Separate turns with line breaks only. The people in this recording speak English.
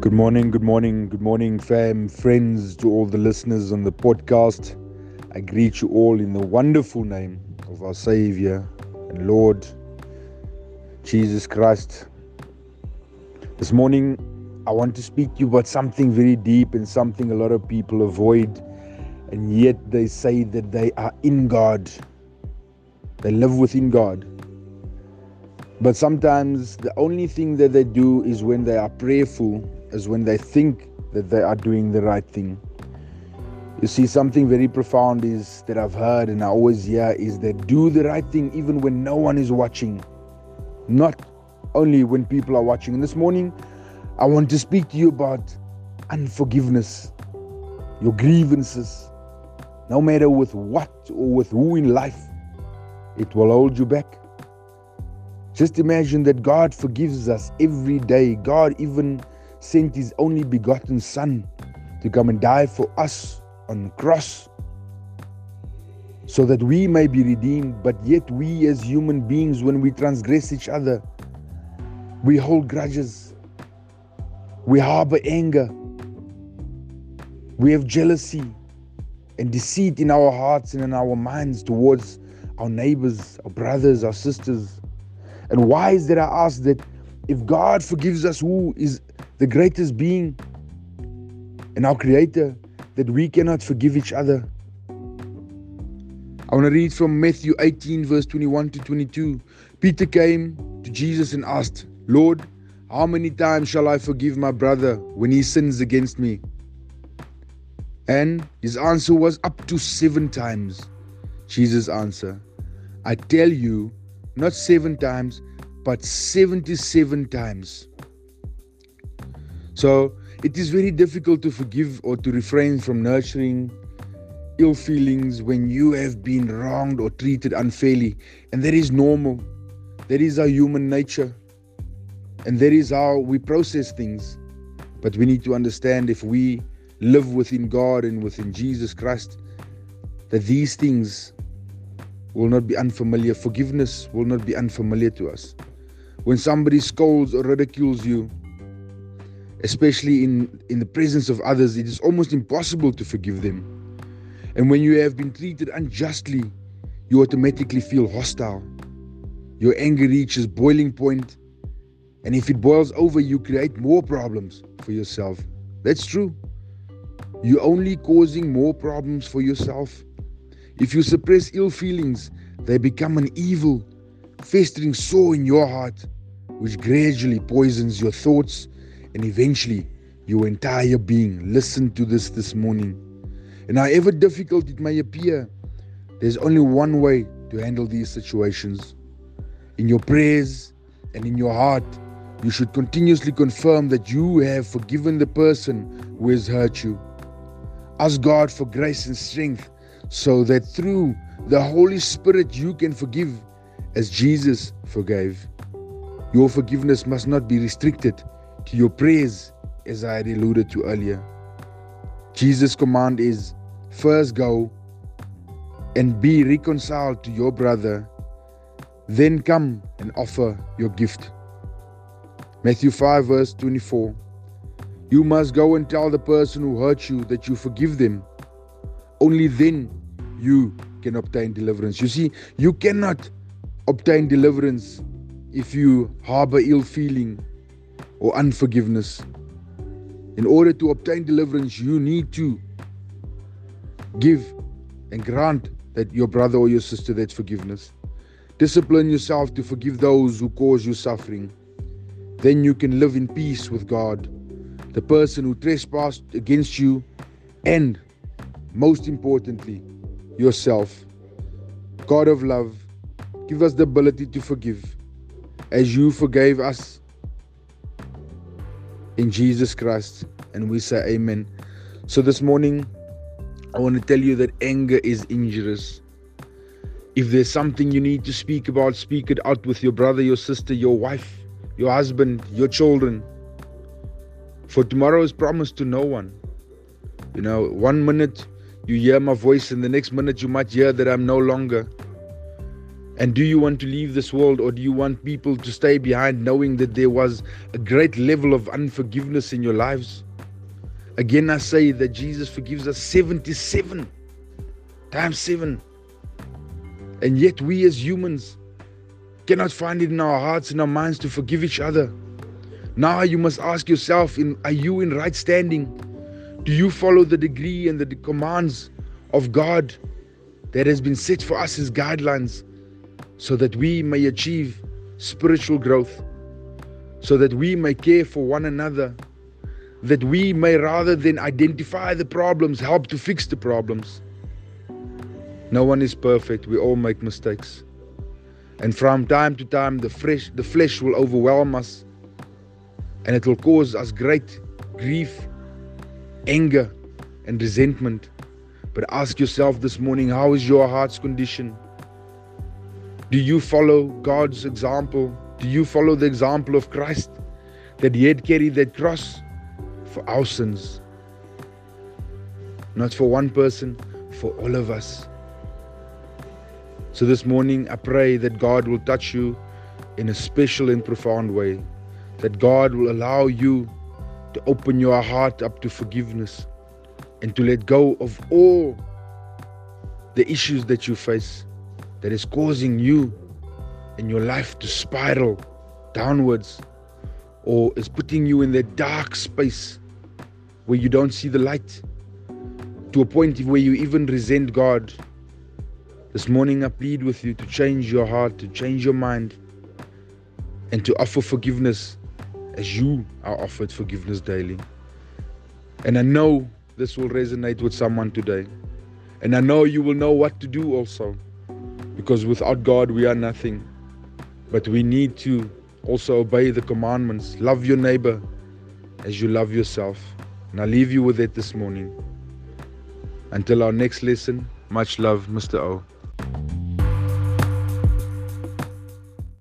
Good morning, good morning, good morning, fam, friends, to all the listeners on the podcast. I greet you all in the wonderful name of our Savior and Lord, Jesus Christ. This morning, I want to speak to you about something very deep and something a lot of people avoid, and yet they say that they are in God. They live within God. But sometimes the only thing that they do is when they are prayerful, is when they think that they are doing the right thing. You see, something very profound is that I've heard and I always hear is that do the right thing even when no one is watching, not only when people are watching. And this morning, I want to speak to you about unforgiveness, your grievances, no matter with what or with who in life, it will hold you back. Just imagine that God forgives us every day. God even sent his only begotten Son to come and die for us on the cross so that we may be redeemed. But yet, we as human beings, when we transgress each other, we hold grudges, we harbor anger, we have jealousy and deceit in our hearts and in our minds towards our neighbors, our brothers, our sisters. And why is that I ask that if God forgives us, who is the greatest being and our creator, that we cannot forgive each other? I want to read from Matthew 18, verse 21 to 22. Peter came to Jesus and asked, Lord, how many times shall I forgive my brother when he sins against me? And his answer was up to seven times. Jesus' answer, I tell you, not seven times, but 77 times. So it is very difficult to forgive or to refrain from nurturing ill feelings when you have been wronged or treated unfairly. And that is normal. That is our human nature. And that is how we process things. But we need to understand if we live within God and within Jesus Christ, that these things will not be unfamiliar. Forgiveness will not be unfamiliar to us. When somebody scolds or ridicules you, especially in, in the presence of others, it is almost impossible to forgive them. And when you have been treated unjustly, you automatically feel hostile. Your anger reaches boiling point, and if it boils over, you create more problems for yourself. That's true. You're only causing more problems for yourself. If you suppress ill feelings, they become an evil, festering sore in your heart, which gradually poisons your thoughts and eventually your entire being. Listen to this this morning. And however difficult it may appear, there's only one way to handle these situations. In your prayers and in your heart, you should continuously confirm that you have forgiven the person who has hurt you. Ask God for grace and strength so that through the Holy Spirit you can forgive as Jesus forgave. Your forgiveness must not be restricted to your prayers, as I had alluded to earlier. Jesus' command is first go and be reconciled to your brother, then come and offer your gift. Matthew 5, verse 24. You must go and tell the person who hurt you that you forgive them. Only then you can obtain deliverance. You see, you cannot obtain deliverance if you harbor ill feeling or unforgiveness. In order to obtain deliverance, you need to give and grant that your brother or your sister that forgiveness. Discipline yourself to forgive those who cause you suffering. Then you can live in peace with God, the person who trespassed against you, and most importantly, yourself. God of love, give us the ability to forgive as you forgave us in Jesus Christ. And we say, Amen. So this morning, I want to tell you that anger is injurious. If there's something you need to speak about, speak it out with your brother, your sister, your wife, your husband, your children. For tomorrow is promised to no one. You know, one minute you hear my voice, and the next minute you might hear that I'm no longer. And do you want to leave this world or do you want people to stay behind knowing that there was a great level of unforgiveness in your lives? Again, I say that Jesus forgives us 77 times 7. And yet, we as humans cannot find it in our hearts and our minds to forgive each other. Now, you must ask yourself in, Are you in right standing? Do you follow the degree and the commands of God that has been set for us as guidelines so that we may achieve spiritual growth, so that we may care for one another, that we may rather than identify the problems, help to fix the problems. No one is perfect, we all make mistakes. And from time to time, the flesh, the flesh will overwhelm us and it will cause us great grief, anger, and resentment. But ask yourself this morning how is your heart's condition? Do you follow God's example? Do you follow the example of Christ that He had carried that cross for our sins? Not for one person, for all of us. So this morning, I pray that God will touch you in a special and profound way, that God will allow you to open your heart up to forgiveness and to let go of all the issues that you face that is causing you and your life to spiral downwards or is putting you in that dark space where you don't see the light to a point where you even resent God. This morning, I plead with you to change your heart, to change your mind, and to offer forgiveness as you are offered forgiveness daily. And I know this will resonate with someone today. And I know you will know what to do also. Because without God, we are nothing. But we need to also obey the commandments. Love your neighbor as you love yourself. And I leave you with it this morning. Until our next lesson, much love, Mr. O.